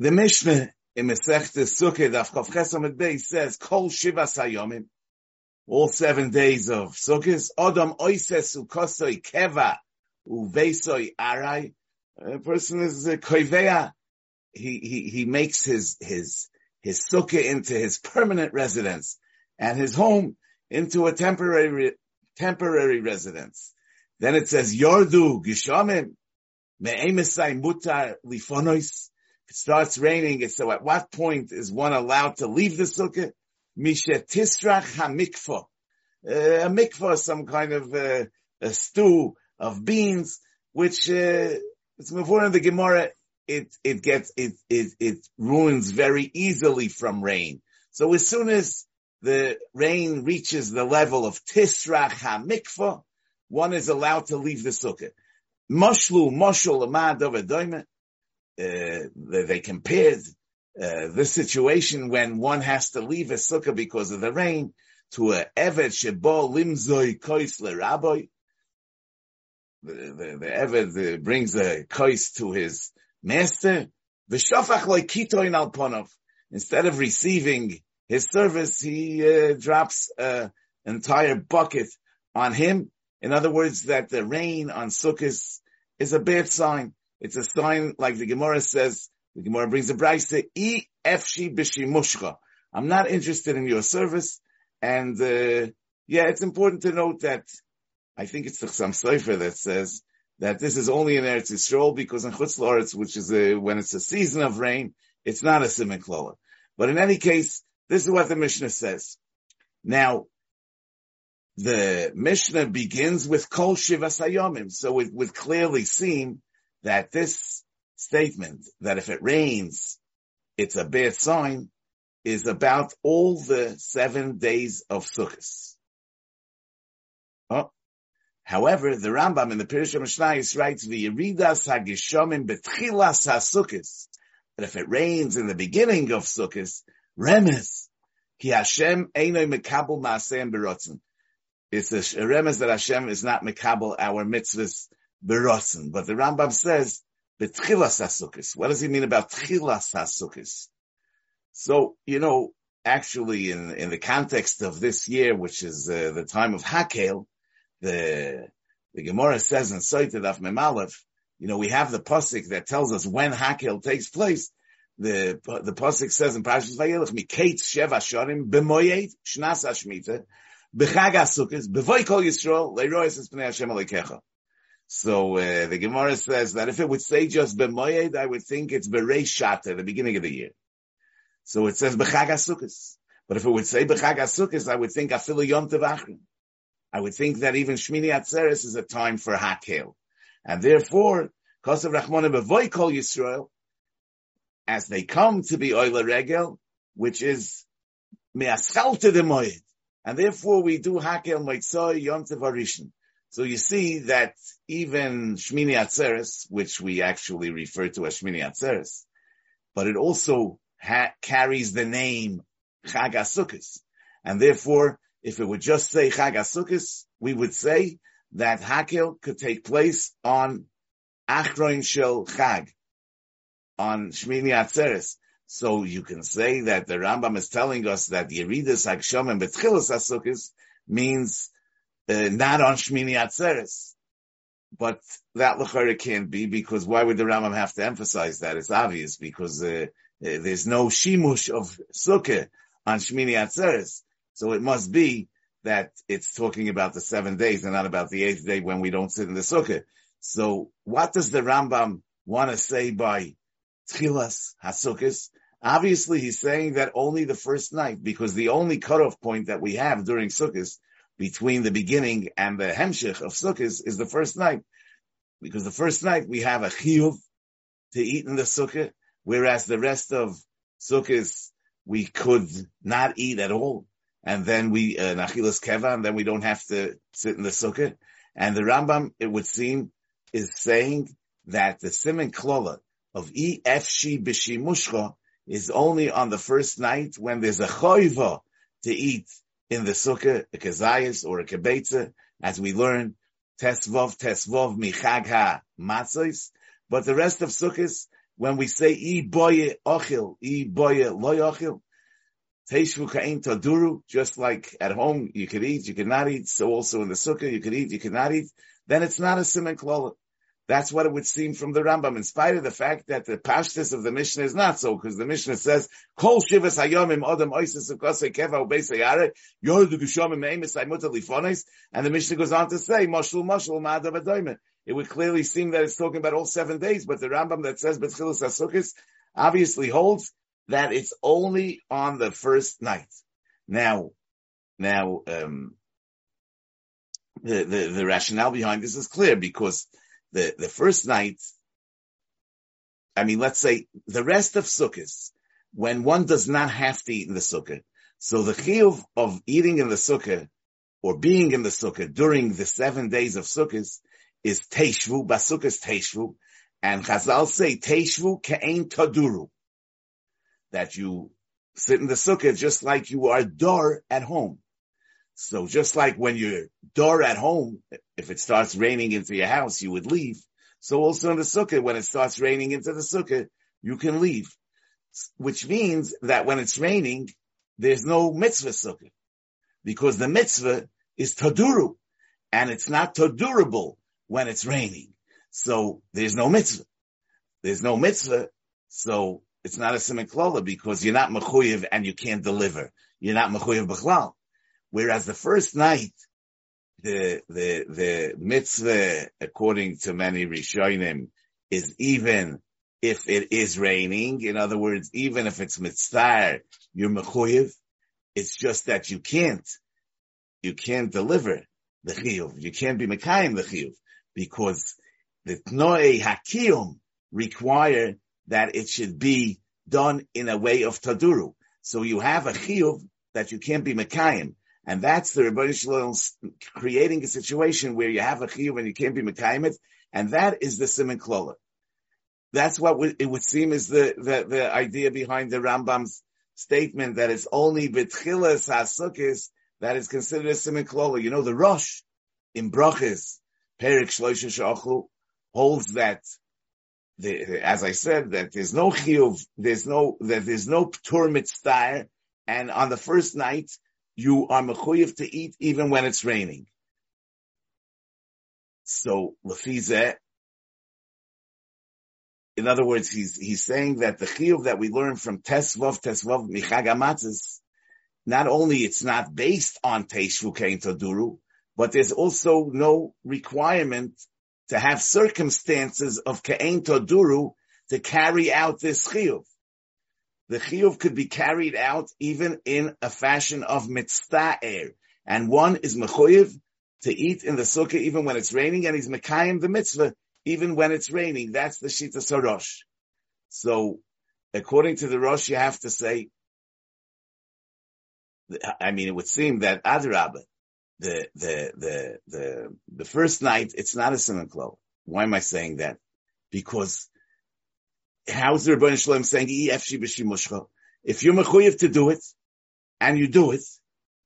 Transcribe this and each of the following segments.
The Mishnah in Masechta Sukkah, Daf Chav Chesamid Bey says, Kol Shiva Sayomim, all seven days of Sukkot, Odom Oises Ukosoi Keva Uvesoi Arai, a person is a koiveya, he, he, he makes his, his, his sukkah into his permanent residence and his home into a temporary, temporary residence. Then it says, Yordu Gishamim, Me'emesai Mutar Lifonois, it starts raining, so at what point is one allowed to leave the sukkah? Misha tisrach hamikfa. Uh, a mikfa, some kind of uh, a stew of beans, which uh, it's before in the Gemara. It it gets it it it ruins very easily from rain. So as soon as the rain reaches the level of tisrach hamikfa, one is allowed to leave the sukkah. Moshlu moshul amad uh, they compared uh, this situation when one has to leave a sukkah because of the rain to a evet shebo limzoi kois rabbi. The, the, brings a kois to his master. The shofach kitoin alponov. Instead of receiving his service, he uh, drops an entire bucket on him. In other words, that the rain on sukkahs is a bad sign. It's a sign, like the Gemara says, the Gemara brings a brayse, e efshi b'shimushcha. I'm not interested in your service. And, uh, yeah, it's important to note that I think it's the Chassam Sofer that says that this is only in Eretz Yisrael because in Chutz La'aretz, which is a, when it's a season of rain, it's not a Simon But in any case, this is what the Mishnah says. Now, the Mishnah begins with Kol Shiva Sayomim, so it would clearly seem that this statement that if it rains, it's a bad sign is about all the seven days of Sukkot. Oh. However, the Rambam in the Pirush Mishnayis writes, "V'yiridas hagishomim betchilas hasukkos." But if it rains in the beginning of Sukkot, remes ki Hashem einoi mekabel maaseim berotzen. It's a remes that Hashem is not mekabel our mitzvahs But the Rambam says, betchilas hasukis. What does he mean about tchilas hasukis? So, you know, actually in, in the context of this year, which is uh, the time of Hakel, the, the Gemara says in Soited of Memalev, you know, we have the Pusik that tells us when Hakel takes place. The, the Pusik says in Parashas Vayelech, Miketz Sheva Shorim b'moyed Shnas Hashmita, B'chag HaSukkos, B'voy Kol Yisrael, Leiroyes Es Pnei Hashem Aleikecha. So uh, the Gemara says that if it would say just b'moyed, I would think it's bereish at the beginning of the year. So it says b'chag asukis. But if it would say b'chag asukis, I would think afilu yom tevachrim. I would think that even Shmini Atzeres is a time for hakel. And therefore, Kosav Rachmona Bevoy Kol Yisrael, as they come to be Oila Regel, which is Me'aschal to the Moed. And therefore we do Hakel Moitzoy Yom Tevarishin. So you see that even Shmini Atzeres, which we actually refer to as Shmini Atzeres, but it also ha- carries the name Chag HaSukkos. And therefore, if it would just say Chag HaSukkos, we would say that Hakel could take place on Achroin Shel Chag, on Shmini Atzeres. So you can say that the Rambam is telling us that Yeridas Hagshom and Betchilas HaSukkos means uh, not on Shmini Atzeres. But that Lechara can't be because why would the Rambam have to emphasize that? It's obvious because uh, uh, there's no Shimush of Sukkah on Shmini Atzeres. So it must be that it's talking about the seven days and not about the eighth day when we don't sit in the Sukkah. So what does the Rambam want to say by Tchilas HaSukkos? Obviously he's saying that only the first night because the only cutoff point that we have during Sukkot between the beginning and the Hemshech of Sukkot is the first night. Because the first night we have a chiyuv to eat in the Sukkah, whereas the rest of Sukkot we could not eat at all. And then we, uh, Nachilas Keva, and then we don't have to sit in the Sukkah. And the Rambam, it would seem, is saying that the Simon Klola of EFC Bishimushcha is only on the first night when there's a choiva to eat in the sukkah, a kezayis or a kebetza, as we learn, tesvov, tesvov, michag ha. But the rest of sukkahs, when we say i boye ochil, i boye loy ochil, teishvu ka'in taduru, just like at home you could eat, you could not eat, so also in the sukkah you could eat, you could not eat, then it's not a siman klola. That's what it would seem from the Rambam, in spite of the fact that the pashtus of the Mishnah is not so, because the Mishnah says, Kol shivas hayomim odam oisis of kosei keva ubeisei yare, yordu gushomim meimis aimuta lifones, and the Mishnah goes on to say, moshul moshul ma'adav. It would clearly seem that it's talking about all seven days, but the Rambam that says Betchilas HaSukkos obviously holds that it's only on the first night. Now, now, um, the, the, the rationale behind this is clear because the, the first night, I mean, let's say the rest of Sukkot, when one does not have to eat in the Sukkah, so the chiyuv of eating in the Sukkah or being in the Sukkah during the seven days of Sukkot is Teshvu, Basukkas Teshvu, and Chazal say Teshvu Ke'en Taduru, that you sit in the Sukkah just like you are Dor at home. So just like when you're door at home, if it starts raining into your house, you would leave. So also in the sukkah, when it starts raining into the sukkah, you can leave. Which means that when it's raining, there's no mitzvah sukkah. Because the mitzvah is taduru. And it's not tadurable when it's raining. So there's no mitzvah. There's no mitzvah. So it's not a simon because you're not mechuyev and you can't deliver. You're not mechuyev b'chlal. Whereas the first night, the, the, the mitzvah, according to many Rishonim, is even if it is raining. In other words, even if it's mitzvah, you're mechuyev. It's just that you can't, you can't deliver the chiyuv. You can't be mekayim the chiyuv because the tnoe hakiyum require that it should be done in a way of taduru. So you have a chiyuv that you can't be mekayim. And that's the Rebbe Shalom creating a situation where you have a chiyuv and you can't be mekayim and that is the simon klola. That's what it would seem is the, the, the idea behind the Rambam's statement that it's only betchilas hasukis that is considered a simon klola. You know, the Rosh in Brachis, Perik Shloisha Shachlu, holds that the, as I said, that there's no chiyuv, there's no, that there's no ptur mitzvah, and on the first night, you are mechuyev to eat even when it's raining. So lefize, in other words, he's he's saying that the chiyuv that we learn from Tesvav Tesvav Michag not only it's not based on Teishvu Kein Toduru, but there's also no requirement to have circumstances of Kein Toduru to carry out this chiyuv the chiyuv could be carried out even in a fashion of mitzvah And one is mechoyev to eat in the sukkah even when it's raining, and he's mekayim the mitzvah even when it's raining. That's the shita sarosh. So, according to the Rosh, you have to say, I mean, it would seem that Adrabah, the, the, the, the, the first night, it's not a simon Why am I saying that? Because how's the Rebbeinu Shalom saying, if you're mechuyev to do it, and you do it,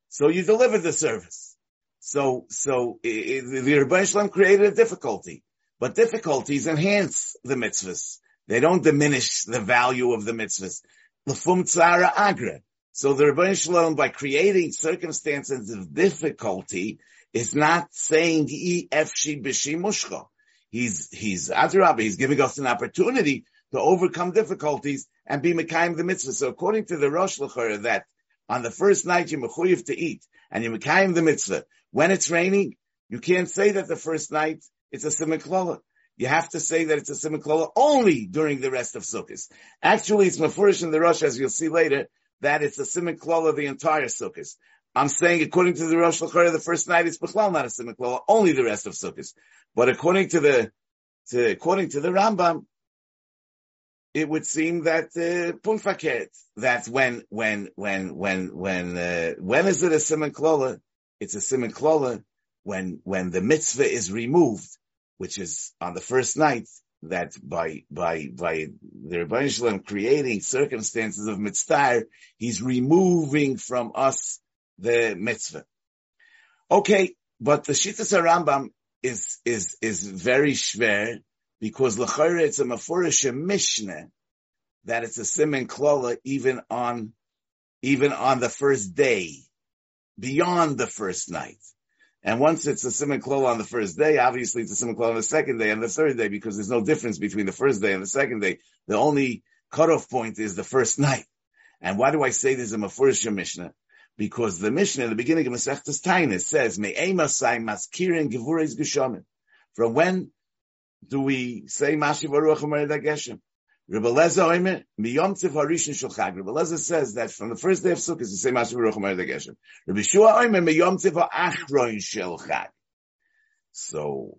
so you deliver the service. So, so it, the Rebbeinu Shalom created a difficulty, but difficulties enhance the mitzvahs. They don't diminish the value of the mitzvahs. Lefum tzara agra. So the Rebbeinu Shalom, by creating circumstances of difficulty, is not saying efshi b'shimushcha. He's, he's, Adrabah, he's giving us an opportunity to overcome difficulties and be Mekayim the mitzvah. So according to the Rosh Lachor, that on the first night you're Mechuyev to eat and you're Mekayim the mitzvah. When it's raining, you can't say that the first night it's a Simiklola. You have to say that it's a Simiklola only during the rest of Sukkot. Actually, it's Mefurish in the Rosh, as you'll see later, that it's a Simiklola the entire Sukkot. I'm saying according to the Rosh Lachor, the first night it's Bechlal, not a Simiklola, only the rest of Sukkot. But according to the, to, according to the Rambam, it would seem that uh, punfaket that when when when when when uh, when is it a simon klola? It's a simon klola when when the mitzvah is removed, which is on the first night. That by by by the Rebbeinu Shalom creating circumstances of mitzvah, he's removing from us the mitzvah. Okay, but the Shittas Rambam is is is very schwer because L'chayre it's a Mefurish Mishnah that it's a Simen Klola even on, even on the first day, beyond the first night. And once it's a Simen Klola on the first day, obviously it's a Simen Klola on the second day and the third day because there's no difference between the first day and the second day. The only cutoff point is the first night. And why do I say this there's a Mefurish Mishnah? Because the Mishnah in the beginning of Masechtas Tainis says, Me'emasai maskirin gevureis geshamim. From when do we say Mashiv Aruach Umered Geshem? Rebbe Leza Oimer, Miyom Tziv Harishin Shel Chag. Rebbe Leza says that from the first day of Sukkot, you say Mashiv Aruach Umered Geshem. Rebbe Shua Oimer, Miyom Tziv Ha'achroin. So,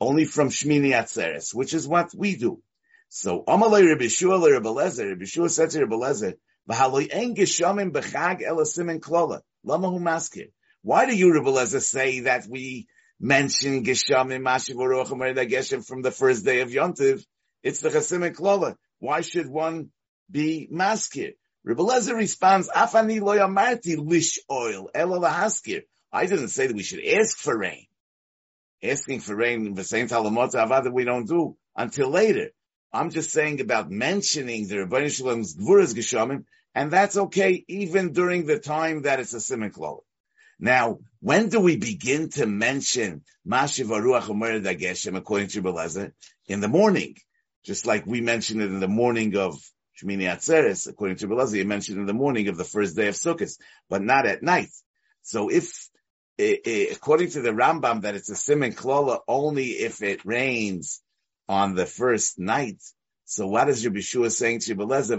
only from Shmini Atzeres, which is what we do. So, Amalei Rebbe Shua Le Rebbe Leza, Rebbe Shua said to Rebbe Leza, V'haloi en geshamim b'chag elasim en klola. Lama hu maskir. Why do you, Rebbe Leza, say that we mention geshamim mashiv uruach geshem from the first day of Yontiv? It's the chasim klola. Why should one be maskir? Rebbe Leza responds, Afani lo lish oil, ela lahaskir. I didn't say that we should ask for rain. Asking for rain in the same Talamot Avada we don't do until later. I'm just saying about mentioning the Rebbeinu Shalom's Gvuras Geshamim, and that's okay even during the time that it's a Simon Klal. Now, when do we begin to mention Mashiv Aruach Omer Dageshem according to Belezer? In the morning. Just like we mentioned it in the morning of Shmini Atzeres, according to Belezer, you mentioned in the morning of the first day of Sukkot, but not at night. So if, according to the Rambam, that it's a Simon Klala only if it rains on the first night. So what is Rabbi Shua saying to Belezer?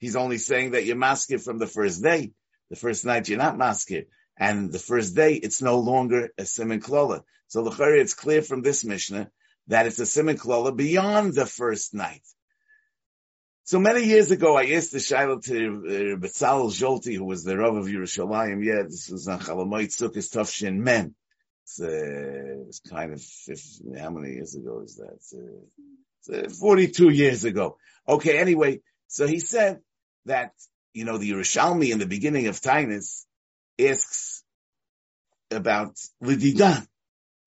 He's only saying that you're maskir from the first day. The first night you're not maskir. And the first day, it's no longer a simen klola. So the it's clear from this Mishnah that it's a simen klola beyond the first night. So many years ago, I asked the Shiloh to uh, Betzalel Zolty, who was the Rav of Yerushalayim. Yeah, this was on Chalamoit Sukkot Tafshin Men. It's, uh, it's kind of 50, how many years ago is that? It's, uh, 42 years ago. Okay, anyway, so he said that, you know, the Yerushalmi in the beginning of Tainus asks about Lididan.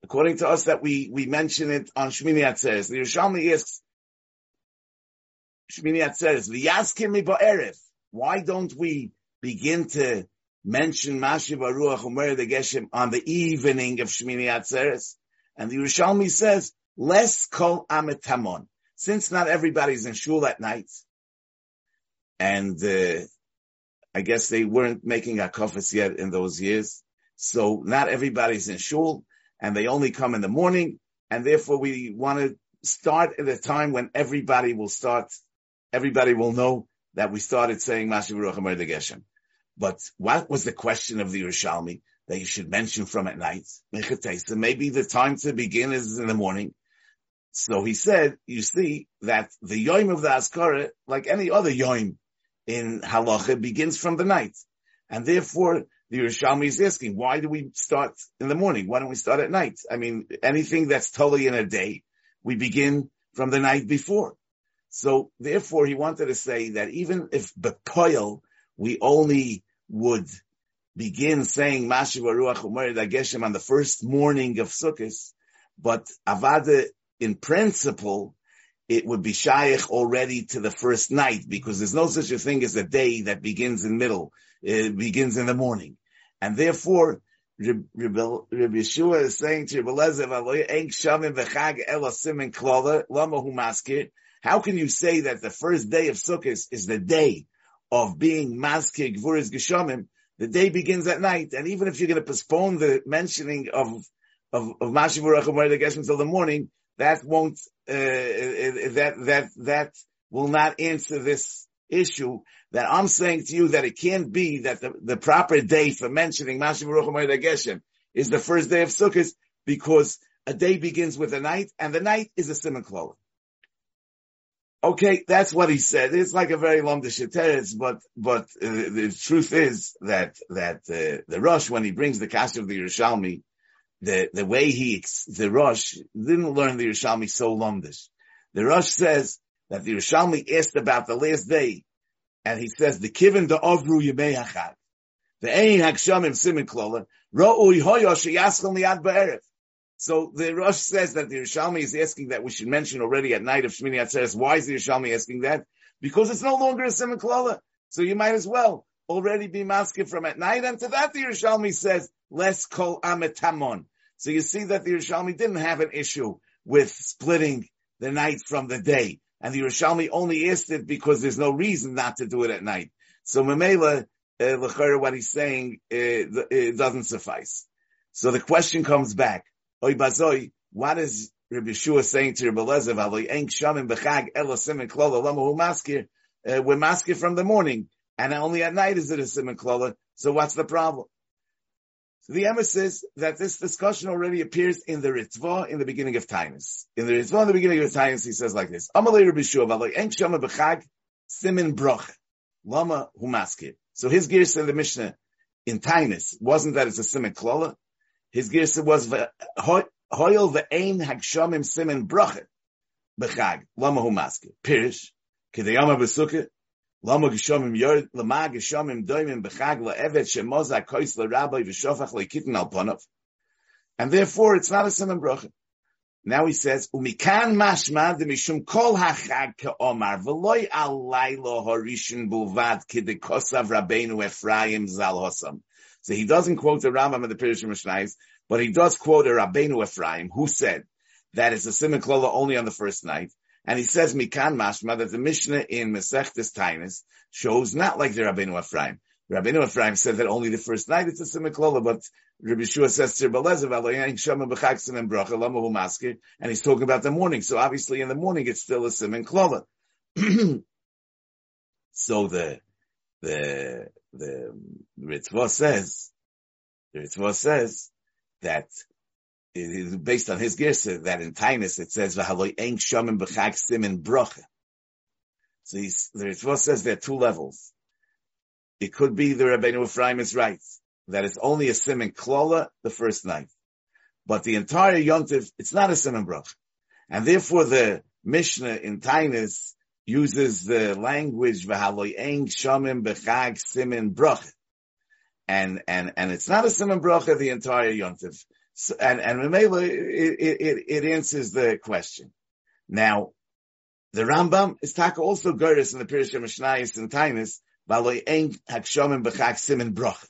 According to us that we, we mention it on Shmini Atzeres, the Yerushalmi asks, Shmini Atzeres, V'yaskim mi Why don't we begin to mention Mashiv Aruach Umer the Geshem on the evening of Shmini Atzeres. And the Yerushalmi says, less kol ametamon. Since not everybody's in shul at night, and uh, I guess they weren't making a kofis yet in those years, so not everybody's in shul, and they only come in the morning, and therefore we want to start at a time when everybody will start, everybody will know that we started saying Mashiv the Geshem. But what was the question of the Yerushalmi that you should mention from at night? Maybe the time to begin is in the morning. So he said, you see that the Yom of the Askara, like any other Yom in Halacha, begins from the night. And therefore, the Yerushalmi is asking, why do we start in the morning? Why don't we start at night? I mean, anything that's totally in a day, we begin from the night before. So therefore, he wanted to say that even if Bekoil, we only would begin saying Mashiv Ruach Umar Dageshem on the first morning of Sukkot, but Avada in principle, it would be shaykh already to the first night because there's no such a thing as a day that begins in middle, it begins in the morning. And therefore, Rabbi Yeshua is saying to Rabbi Lezer, how can you say that the first day of Sukkot is the day of being maskir gvuris geshamim, the day begins at night, and even if you're going to postpone the mentioning of of of Mashiv Geshem until the morning, that won't that that that will not answer this issue. That I'm saying to you that it can't be that the, the proper day for mentioning Mashiv Geshem is the first day of Sukkot because a day begins with a night, and the night is a simon Okay, that's what he said. It's like a very long teretz, but but uh, the truth is that that uh, the rush when he brings the cast of the Yerushalmi, the the way he the Rosh didn't learn the Yerushalmi so longish. The Rosh says that the Yerushalmi asked about the last day, and he says the kivin the avru yemei hachad, The Ein Hakshamim Simin Klola, Ra'ui Hoyo Sheyaschel Niad Ba'erev. So the Rosh says that the Yerushalmi is asking that we should mention already at night of Shmini Atzeres. Why is the Yerushalmi asking that? Because it's no longer a Siman Klola. So you might as well already be masking from at night. And to that the Yerushalmi says, less call ametamon. So you see that the Yerushalmi didn't have an issue with splitting the night from the day. And the Yerushalmi only asked it because there's no reason not to do it at night. So Mamela, uh, what he's saying, uh, it doesn't suffice. So the question comes back. Oy bazoi, what is Rabbi Yeshua saying to Rabbi Lezer, Aloy enk shamim b'chag elo simen klola lama hu maskir, uh, we're maskir from the morning, and only at night is it a simen klola, so what's the problem? So the emphasis that this discussion already appears in the Ritva in the beginning of Tainus. In the Ritva in the beginning of Tainus, he says like this, Amalei Rabbi enk shamim b'chag simen broch, lama Humaskir. So his gears in the Mishnah in Tainus wasn't that it's a simen klola, his girsa was hoil ve'ein hagshamim simin brachet b'chag lama hu pirish kedayama b'sukkah lama geshamim yord lama geshamim doimim shemoza kois v'shofach le'kitin al panav and therefore it's not a simin brachet now he says, "Umikan mashma de mishum kol hachag ke'omar v'loy alaylo harishin bulvad kidikosav rabbeinu Ephraim zal hosam." So he doesn't quote the Rambam and the Pirush Mishnayis, but he does quote a Rabbeinu Ephraim who said that it's a Simon only on the first night. And he says Mikan Mashma that the Mishnah in Masechtes Tainus shows not like the Rabbeinu Ephraim. Rabbeinu Ephraim said that only the first night it's a Simon Klola, but Rabbi Shua says Belezer, and he's talking about the morning. So obviously in the morning it's still a Simon Klola. so the, the, the Ritva says, the Ritva says that it is based on his girsa that in Tainus it says v'haloi ein shomim b'chag simin brocha. So he's, the says there are two levels. It could be the Rabbeinu Ephraim is right that it's only a simin klola the first night, but the entire yontif it's not a simin brocha, and therefore the Mishnah in Tainus uses the language v'haloi ein shomim b'chag simin brocha. And, and, and it's not a simin bracha the entire yontif. So, and, and it, it, it answers the question. Now, the Rambam is taka also Gerdes in the Pirish Mishnayis and Tainus, v'haloi ein simin bracha.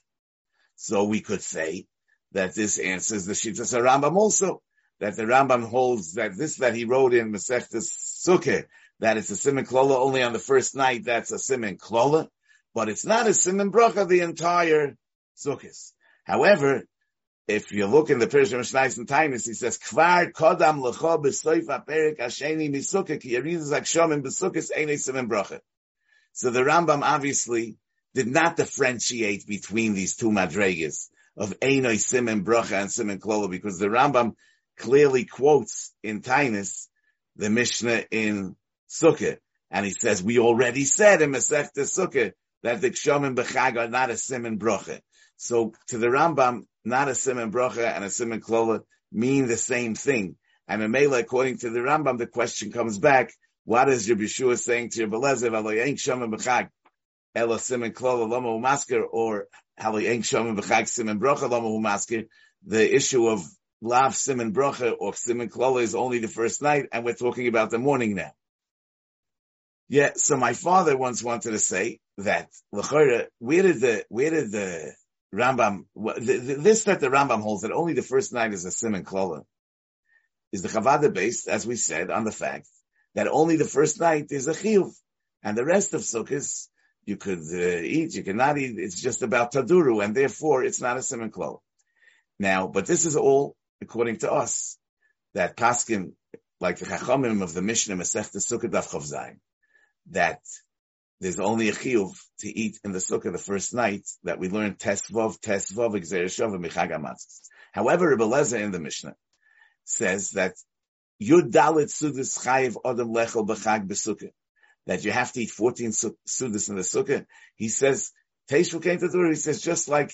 So we could say that this answers the Shittas Rambam also, that the Rambam holds that this that he wrote in Masechtas Sukkah, that it's a simin klola only on the first night, that's a simin klola, but it's not a simin bracha the entire sukkahs. Simen if you look in the Pirish Mishnais and Tainis, he says, Kvar kodam lecho b'soif aperik asheni misukah ki yerizas akshomim b'sukkahs einei simin bracha. So the Rambam obviously did not differentiate between these two madregas of einoi simin bracha and simin klola because the Rambam clearly quotes in Tainis the Mishnah in Sukkah. And he says, we already said in Masechta Sukkah that the Kshomim B'chag are not a Simon Brocha. So to the Rambam, not a Simon Brocha and a Simon Klola mean the same thing. And Mela, according to the Rambam, the question comes back, what is Rabbi Yeshua saying to Rabbi Lezer, Alo Yank Shomim B'chag, Elo Simon Klola Lama Umasker, or Alo Yank Shomim B'chag Simon Brocha Lama Umasker, the issue of Lav Simon Brocha or Simon Klola is only the first night, and we're talking about the morning now. Yeah, so my father once wanted to say that where did the where did the Rambam this that the Rambam holds that only the first night is a simon klola is the Chavada based, as we said, on the fact that only the first night is a chiyuv, and the rest of sukkahs you could uh, eat, you cannot eat. It's just about taduru, and therefore it's not a simon klola. Now, but this is all according to us that paskin like the Chachamim of the Mishnah Masechta Sukkah Daf Chav that there's only a chiyuv to eat in the sukkah the first night that we learned tesvov, tesvov, exereshov, and However, Rebbe in the Mishnah says that yud dalit sudas chayiv odom lechel b'chag b'sukkah, that you have to eat 14 sudas in the sukkah. He says, Teishu came to the he says, just like,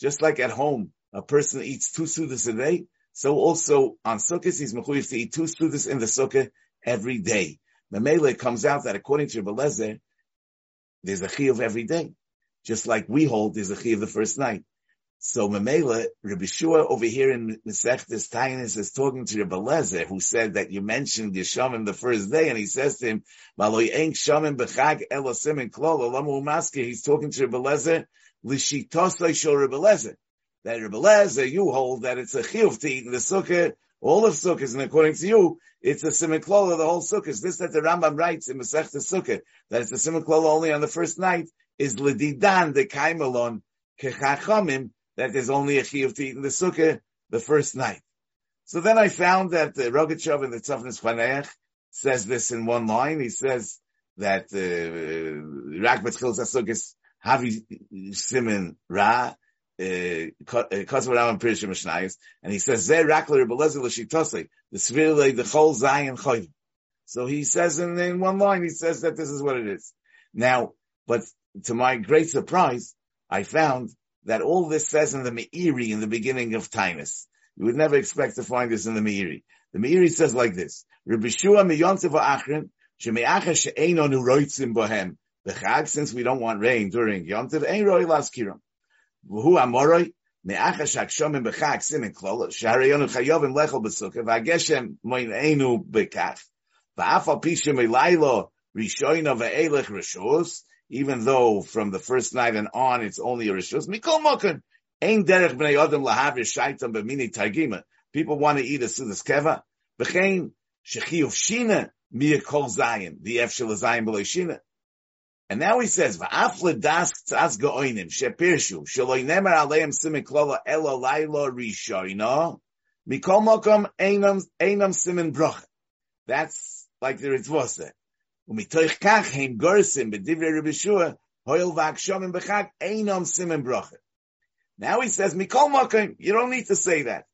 just like at home, a person eats two sudas a day, so also on sukkahs, he's mechuyev to eat two sudas in the sukkah every day. The Memele comes out that according to Rebbe there's a chiyuv every day. just like we hold is a chi of the first night. So Mamela, Rabbi Shua over here in Masechtas Tainis is talking to Rabbi Lezer, who said that you mentioned Yeshamim the first day, and he says to him, Maloy Enk Shamim Bechag Elosim and Klol. He's talking to Rabbi Lezer, Lishitosai Shol Rabbi Lezer. That Rabbi Lezer, you hold that it's a chiyuv to eat in the sukkah, all of sukkahs, and according to you, it's a of the whole sukkahs. This that the Rambam writes in Masechtas Sukkah, that it's a simon only on the first night, is Lididan the Kaimalon Kechachamim, that there's only a chiyuv to eat in the sukkah the first night. So then I found that the Rogachev in the Tzafnis Paneach says this in one line. He says that uh, Rak Betchil Sukkahs Havi Simin Ra, and he says, L'Shitosei, the the Zayin Choyv. So he says in, in one line, he says that this is what it is. Now, but to my great surprise, I found that all this says in the Meiri in the beginning of Tainus. You would never expect to find this in the Meiri. The Meiri says like this, Shua bohem. Since we don't want rain during yontev, ein roi laskiram. Rishos, even though from the first night and on it's only a rishus. Mikol ein derech bnei adam lahav yishaitam b'mini targima. People want to eat a sudas keva. B'chein shechiyuv shina miyah kol zayin the efshel zayin b'loy shina. And now he says, "Va'af ledask tzas goinim shepirshu shaloi nemer aleim simin klala elo lailo rishoino mikol mokom einam einam simin brocha." That's like the Ritva said. Umitoich kach heim gorsim b'divrei Rabbi Shua hoil v'akshomim b'chag einam simin brocha. Now he says, "Mikol mokom." You don't need to say that.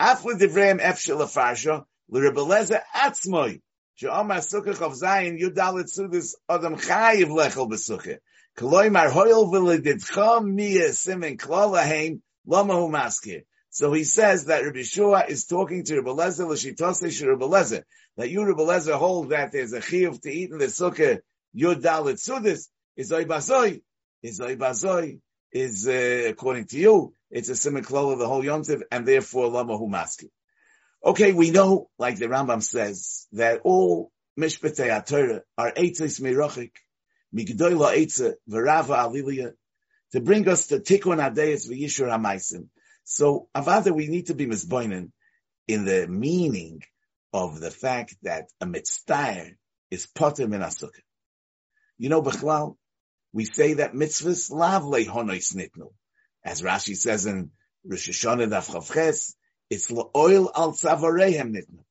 Af ledivreim efshel afarsha l'rebeleza atzmoi Zayin yudalit sudis adam chayiv lechel mar hoyel miya simen lama hu. So he says that Rabbi Shua is talking to Rabbi Lezer, l'shitose she Rabbi Lezer, that you Rabbi Lezer hold that there's a chiyuv to eat in the sukkah yudalit sudis is oibazoi, is oibazoi, is uh, according to you, it's a simen of the whole yontiv, and therefore lama hu maskir. Okay, we know like the Rambam says that all mishpatei Torah are eitzis mirochik migdoila eitze v'rava alilia to bring us to tikkun adayis v'yishur hamaisim so, Avada, we need to be misboinen in the meaning of the fact that a mitzvah is potem in asukah. You know, Bechlal, we say that mitzvahs lav lehonois nitnu. As Rashi says in Rosh Hashanah Daf Chavches, it's oil al tzavarehem nitnu.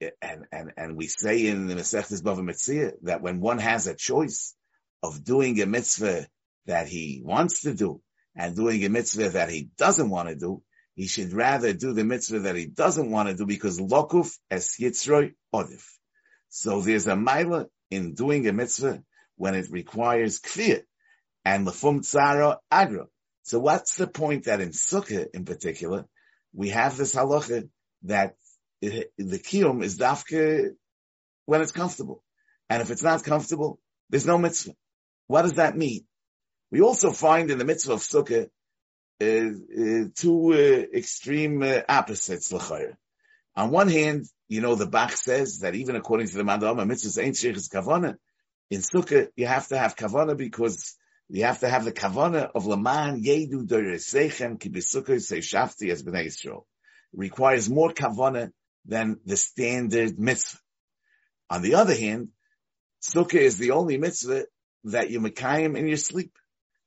Eh, and, and, and we say in the Masechtes Bava Metzia that when one has a choice of doing a mitzvah that he wants to do and doing a mitzvah that he doesn't want to do, he should rather do the mitzvah that he doesn't want to do because lokuf es yitzroi odif. So there's a mila in doing a mitzvah when it requires kfir and lefum tzara agra. So what's the point that in sukkah in particular, we have this halacha that it, the kiyum is dafke when it's comfortable. And if it's not comfortable, there's no mitzvah. What does that mean? We also find in the mitzvah of Sukkah uh, uh, two uh, extreme uh, opposites. L'chayr. On one hand, you know, the Bach says that even according to the Mandama, mitzvah ain't sheikh's kavana. In Sukkah, you have to have kavana because you have to have the kavana of Laman Yedu Doresechem Ki B'Sukkah Say as Bnei Yisrael. It requires more kavana than the standard mitzvah. On the other hand, Sukkah is the only mitzvah that you makayim in your sleep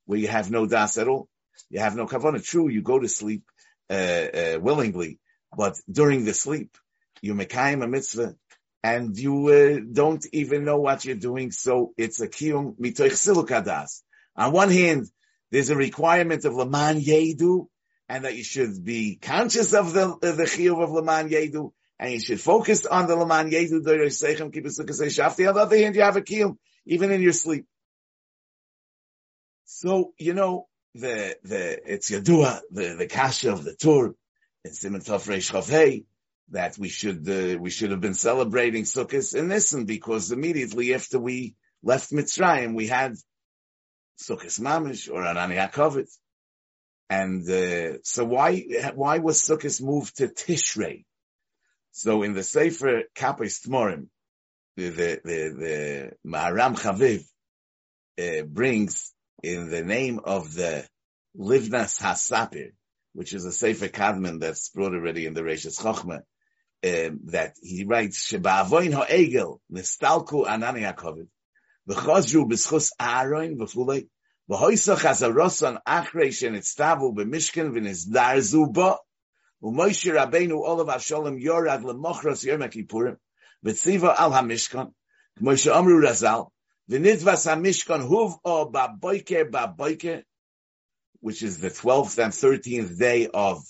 where you have no das at all. You have no kavanah. True, you go to sleep uh, uh, willingly, but during the sleep, you mekayim a mitzvah, and you uh, don't even know what you're doing. So it's a kiyum mitoich silukadas. On one hand, there's a requirement of leman yedu, and that you should be conscious of the the chiyuv of leman yedu, and you should focus on the leman yedu. On the other hand, you have a kiyum even in your sleep. So, you know, the, the, it's Yadua, the, the Kasha of the tour, in Simon Tov Reish that we should, uh, we should have been celebrating Sukkot in Nisan because immediately after we left Mitzrayim, we had Sukkot Mamish or Anani HaKovet. And uh, so why why was Sukkot moved to Tishrei? So in the Sefer Kapis Tmorim, the the the, the Maharam Chaviv uh, brings in the name of the Livnas Hasapir, which is a Sefer Kadman that's brought already in the Reishis Chochmah, um, that he writes, Sheba'avoin ha'egel, nistalku anani ha'kovid, v'chozru b'schus Aaron v'chulei, v'hoisach hazarosan achrei shenitztavu b'mishkan v'nizdarzu bo, u'moishi rabbeinu olav ha'sholem yorad lemochros yom ha'kippurim, v'tziva al ha'mishkan, k'mo she'omru razal, v'nidvas ha'mishkan huv o ba'boike ba'boike, which is the 12th and 13th day of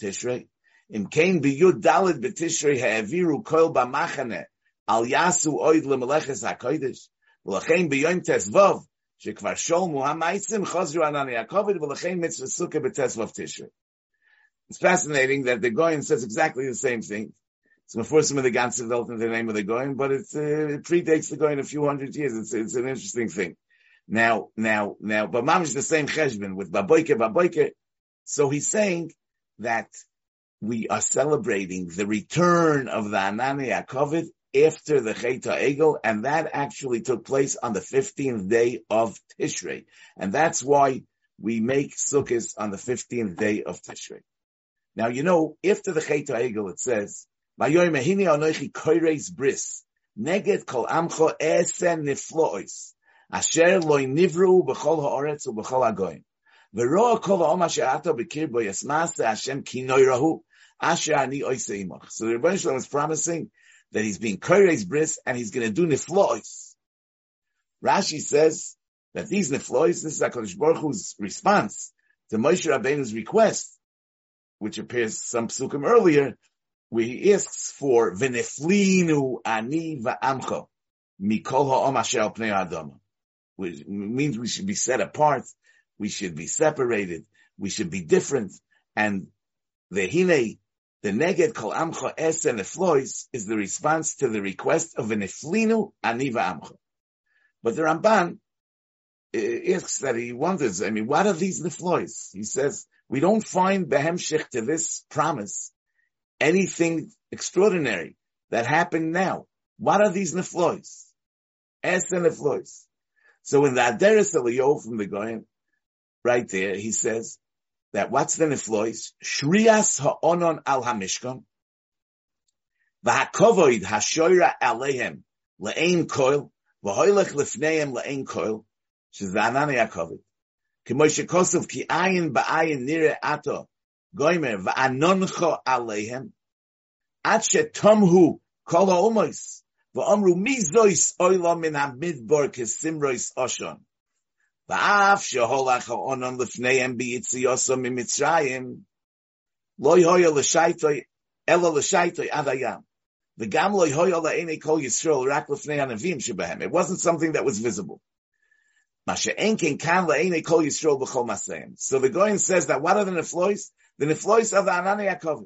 Tishrei, im kein biyud dalid betishrei ha'aviru koil b'machane al yasu oid lemelechus shekvar sholmu ha'maitzim chazru anani ha'kovid v'lachein mitzvah sukkah b'tesvav. It's fascinating that the Goyen says exactly the same thing. It's before some of the Ganser dealt in the name of the Goyen, but uh, it predates the Goyen a few hundred years. It's, it's an interesting thing. Now, now, now, but Mam is the same cheshbon with Baboike, Baboike. So he's saying that we are celebrating the return of the Anani Yaakov after the Cheta Egel, and that actually took place on the 15th day of Tishrei. And that's why we make Sukkot on the 15th day of Tishrei. Now, you know, after the Cheta Egel, it says, bris, neged kol amcho esen niflois, asher loy nivru b'chol ha'oretz u'b'chol ha'goyim. V'roa kol ha'om asher ato b'kir bo yasmas Hashem kinoi rahu, Asher ani oiseimach. So the Rebbe Shalom is promising that he's being koireis bris and he's going to do niflois. Rashi says that these niflois, this is HaKadosh Baruch Hu's response to Moshe Rabbeinu's request, which appears some psukim earlier, where he asks for v'neflinu ani va'amcho mikol ha'om asher pnei ha'adama, which means we should be set apart, we should be separated, we should be different, and the hine, the neged kol amcha es and is the response to the request of an eflinu ani va'amcha. But the Ramban eh, asks that he wonders, I mean, what are these neflois? He says, we don't find behemshich to this promise anything extraordinary that happened now. What are these neflois? Es neflois. So in the Aderes Eliyahu from the Goyen, right there, he says that what's the niflois? Shrias ha'onon al hamishkan. V'hakovoid ha'shoira aleihem le'ein koil. V'hoilech lefneim le'ein koil. She's the anani ha'kovid. K'mo shekosov ki ayin ba'ayin nire ato. Goymer v'anoncho aleihem. At shetomhu kol ha'omois. V'omru mizois oilam min ha'midbor kesimrois oshon. ואף שהולך האונון לפניהם ביציאוסו ממצרים, לא יהיה לשייטוי, אלא לשייטוי עד הים. וגם לא יהיה לעיני כל ישראל רק לפני הנביאים שבהם. It wasn't something that was visible. So the Goyen says that what are the neflois? The neflois of the Anani Yaakov.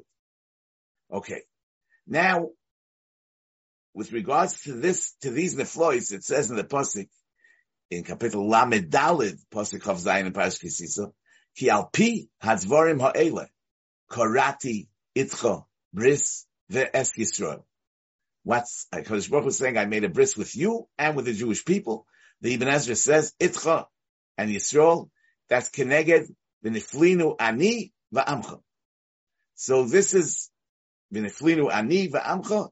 Okay. Now, with regards to this, to these neflois, it says in the Pasuk, in Kapitel Lamed Dalid, Pasuk of Zayin and Parash Kisisa, Ki al pi ha'ele, korati itcho bris ve'es Yisrael. What's, uh, Kodesh Baruch was saying, I made a bris with you and with the Jewish people, the Ibn Ezra says, Itcha and Yisrael, that's Keneged, V'niflinu ani va'amcha. So this is V'niflinu ani va'amcha,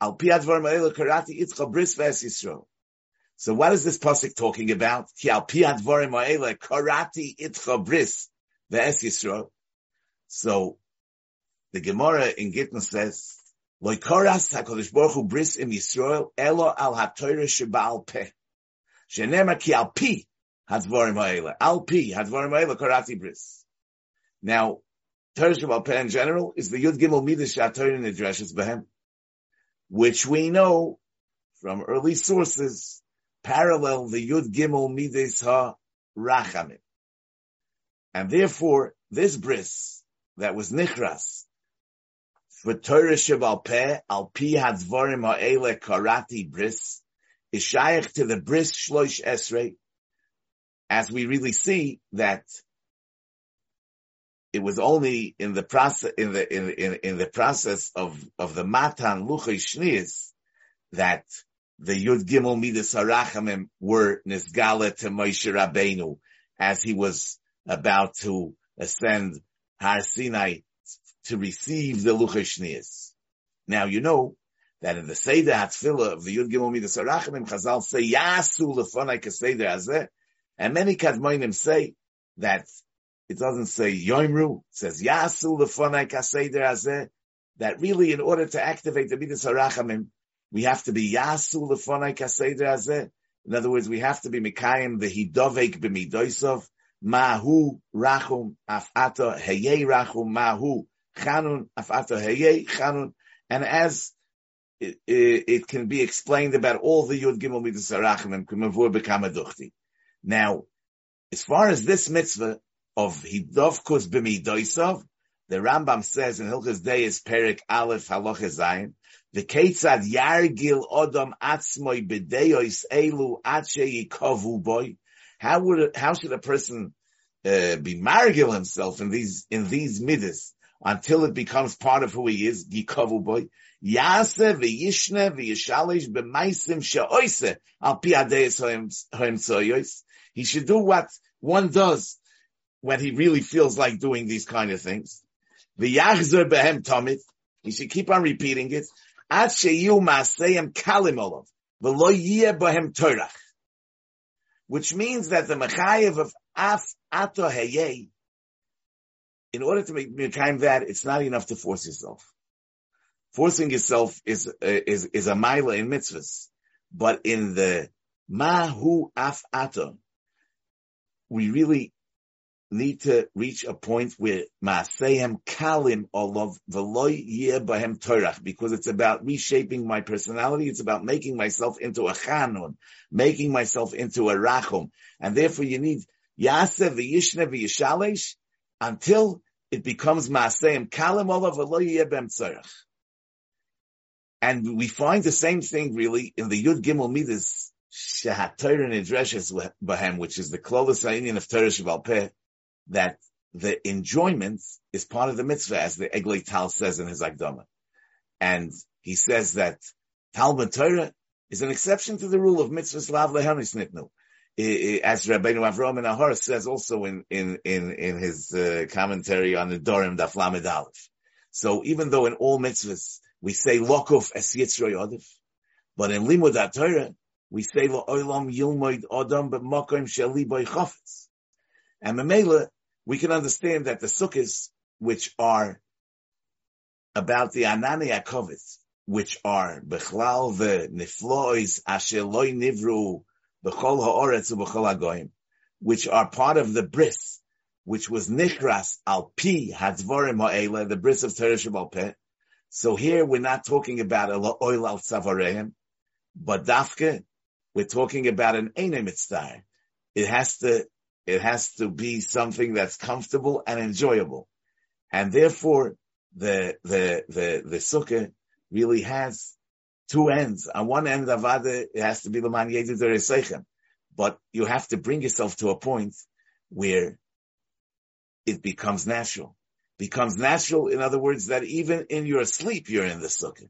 al pi advar ma'ela karati itcha bris v'es Yisrael. So what is this pasuk talking about? Karati itcha bris So the Gemara in Gittin says, Baruch Hu bris im elo al sheba'al. Shenema ki al pi hadvarim. Al pi hadvarim karati bris. Now, Torah Peh in general is the Yud Gimel Midas Shatorin Nidreshes Behem, which we know from early sources parallel the Yud Gimel Midas Ha Rachamim. And therefore, this bris that was Nichras for Torah Shabbat Peh, Al Pi Hadvarim Ha'ele Karati Bris, is shaykh to the bris shloish esrei, as we really see that it was only in the process in the in in, in the process of of the matan luchay shnias that the Yud Gimel Midas Harachamim were Nisgala to Moshe Rabbeinu as he was about to ascend Har Sinai to receive the Luchay Shnias. Now you know that in the Seder Hatfilah of the Yud Gimel Midas Harachamim, Chazal say Yasu Lefonai Kaseder Azeh, and many Kadmoinim say that it doesn't say Yoimru, it says Yasu Lefonai Kaseder Azeh, that really in order to activate the Midas Harachamim, we have to be Yasu Lefonai Kaseder Azeh. In other words, we have to be Mikayim the Hidovek B'midoisov, Mahu Rachum Afato Heye Rachum Mahu Chanun Afato Heye Chanun. And as it, it, it, can be explained about all the Yud Gimel Midas Arachim Kumavur B'Kamaduchti. Now, as far as this mitzvah of Hidovkus B'midoisov, the Rambam says in Hilchas Deis Perik Aleph Halacha Zayin, the Ketzad Yargil Odom Atzmoy B'Deyois Elu Ache Yikovu Boy. How would how should a person uh, be margil himself in these in these midas until it becomes part of who he is? Yikovu Boy. Yase v'yishne v'yishalish b'maisim she'oise al pi adeis hoim He should do what one does when he really feels like doing these kind of things. V'yachzer behem tomit. He should keep on repeating it. Ad sheyu ma'aseyem kalim olav. V'lo yiyeh behem torach. Which means that the mechayev of af ato heyeh, in order to make Mekayim that, it's not enough to force yourself. Forcing yourself is, is, is a mila in mitzvahs. But in the mahu af ato, we really need to reach a point where Maasehem Kalim Olav Veloy Bahem Torach, because it's about reshaping my personality. It's about making myself into a Chanun, making myself into a Rachum. And therefore you need Yaseh v'yishne v'yishalesh until it becomes Maasehem Kalim Olav Veloy Bahem Torach. And we find the same thing really in the Yud Gimel Midas Shehat Torah Nidreshes Bahem, which is the Klolas Ha'inyan of Torah Shabbal Peh, that the enjoyment is part of the mitzvah, as the Eglei Tal says in his Akdama. And he says that Talmud Torah is an exception to the rule of mitzvahs lav lehanis nitnu. As Rabbeinu Avram and Ahor says also in, in, in, in his uh, commentary on the Dorim Daf Aleph. So even though in all mitzvahs we say lokuf es yitzroy odif, but in limud Torah we say lo olam yilmoid odam b'makom sheli boy chafetz. And Mamela, we can understand that the sukkahs, which are about the Anani Akovitz, which are Bechlal the Niflois Asher Loi Nivru Bechol Ha'oretz Bechol which are part of the bris, which was Nichras Al Pi Hadvorim Ha'ela, the bris of Teresh Peh. So here we're not talking about a oil al but Dafke, we're talking about an Eine Mitzvah. It has to it has to be something that's comfortable and enjoyable. And therefore, the, the, the, the sukkah really has two ends. On one end, avada, it has to be the man yedu But you have to bring yourself to a point where it becomes natural. Becomes natural, in other words, that even in your sleep, you're in the sukkah.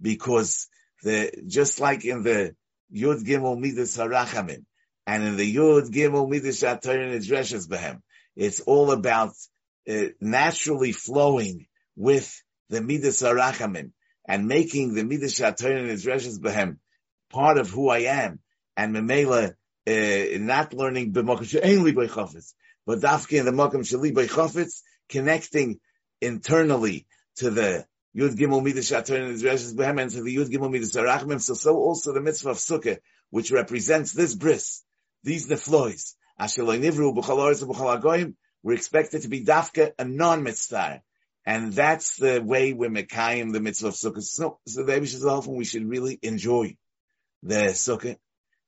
Because the, just like in the Yud Gimel Midas Harachamim, and in the Yud Gimel Midas Torah Nidreshes Behem, it's all about uh, naturally flowing with the Midas Arachamim and making the Midas Torah Nidreshes Behem part of who I am, and Memela uh, not learning b'makom she'en li chofetz, but dafke in the makom sheli chofetz, connecting internally to the Yud Gimel Midas Torah Nidreshes Behem and to the Yud Gimel Midas Arachamim. So, so also the mitzvah of Sukkah, which represents this bris, these neflois, asheloi nivru b'chol b'chol we're expected to be dafka a non-mitzvah. And that's the way we're mekayim the mitzvah of sukkah. So, so the Abish we should really enjoy the sukkah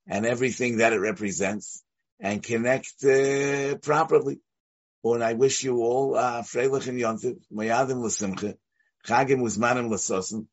and everything that it represents and connect uh, properly. And I wish you all uh, freilich and yontiv, mayadim l'simcha, chagim uzmanim l'sosim,